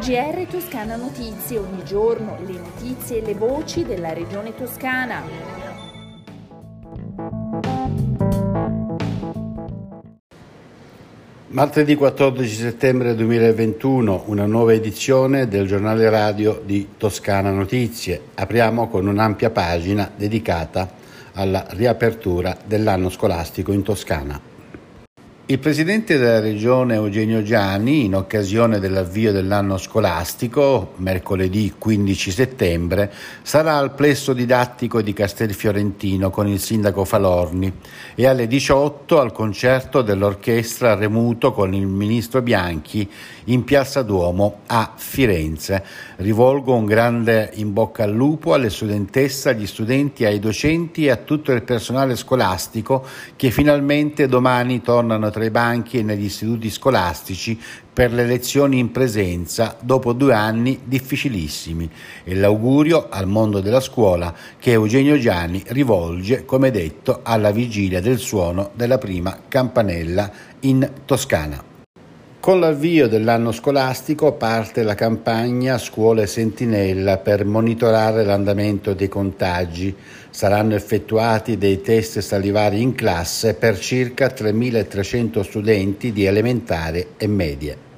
GR Toscana Notizie, ogni giorno le notizie e le voci della regione toscana. Martedì 14 settembre 2021, una nuova edizione del giornale radio di Toscana Notizie. Apriamo con un'ampia pagina dedicata alla riapertura dell'anno scolastico in Toscana. Il presidente della regione Eugenio Gianni, in occasione dell'avvio dell'anno scolastico, mercoledì 15 settembre, sarà al plesso didattico di Castelfiorentino con il sindaco Falorni e alle 18 al concerto dell'orchestra Remuto con il ministro Bianchi in Piazza Duomo a Firenze. Rivolgo un grande in bocca al lupo alle studentesse, agli studenti, ai docenti e a tutto il personale scolastico che finalmente domani tornano a tra i banchi e negli istituti scolastici per le lezioni in presenza dopo due anni difficilissimi e l'augurio al mondo della scuola che Eugenio Gianni rivolge, come detto, alla vigilia del suono della prima campanella in Toscana. Con l'avvio dell'anno scolastico parte la campagna Scuole Sentinella per monitorare l'andamento dei contagi. Saranno effettuati dei test salivari in classe per circa 3.300 studenti di elementare e medie.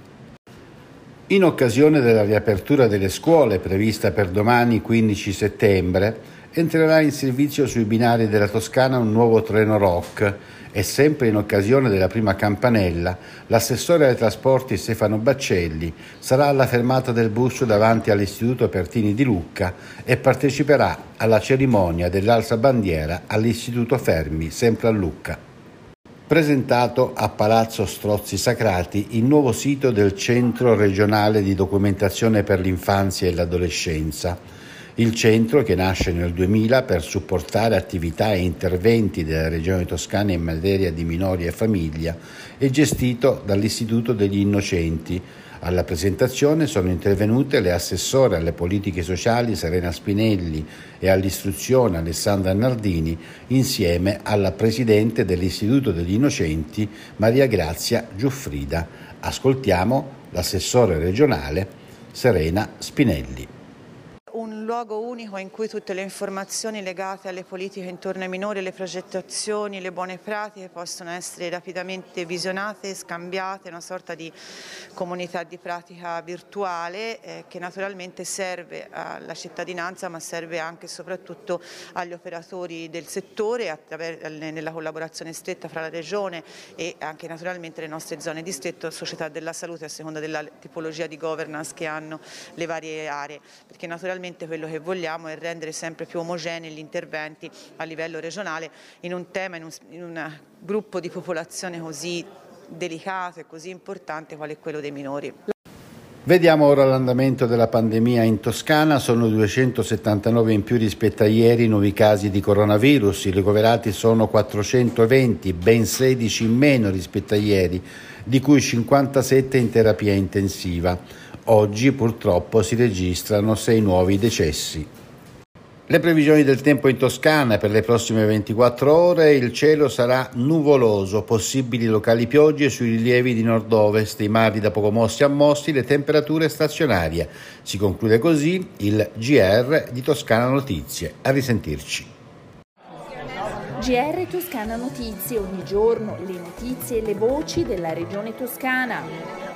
In occasione della riapertura delle scuole prevista per domani 15 settembre, entrerà in servizio sui binari della Toscana un nuovo treno ROC e sempre in occasione della prima campanella, l'assessore ai trasporti Stefano Baccelli sarà alla fermata del bus davanti all'Istituto Pertini di Lucca e parteciperà alla cerimonia dell'alza bandiera all'Istituto Fermi, sempre a Lucca. Presentato a Palazzo Strozzi Sacrati il nuovo sito del Centro regionale di documentazione per l'infanzia e l'adolescenza il centro, che nasce nel 2000 per supportare attività e interventi della Regione Toscana in materia di minori e famiglia, è gestito dall'Istituto degli Innocenti. Alla presentazione sono intervenute le assessore alle politiche sociali Serena Spinelli e all'istruzione Alessandra Nardini insieme alla presidente dell'Istituto degli Innocenti Maria Grazia Giuffrida. Ascoltiamo l'assessore regionale Serena Spinelli luogo unico in cui tutte le informazioni legate alle politiche intorno ai minori, le progettazioni, le buone pratiche possono essere rapidamente visionate, scambiate, una sorta di comunità di pratica virtuale eh, che naturalmente serve alla cittadinanza ma serve anche e soprattutto agli operatori del settore nella collaborazione stretta fra la Regione e anche naturalmente le nostre zone distretto, società della salute a seconda della tipologia di governance che hanno le varie aree, perché naturalmente quello quello che vogliamo è rendere sempre più omogenei gli interventi a livello regionale in un tema, in un, in un gruppo di popolazione così delicato e così importante quale è quello dei minori. Vediamo ora l'andamento della pandemia in Toscana, sono 279 in più rispetto a ieri nuovi casi di coronavirus, i ricoverati sono 420, ben 16 in meno rispetto a ieri, di cui 57 in terapia intensiva. Oggi purtroppo si registrano sei nuovi decessi. Le previsioni del tempo in Toscana per le prossime 24 ore, il cielo sarà nuvoloso, possibili locali piogge sui rilievi di nord-ovest, i mari da poco mossi a mossi, le temperature stazionarie. Si conclude così il GR di Toscana Notizie. A risentirci. GR Toscana Notizie, ogni giorno le notizie e le voci della regione toscana.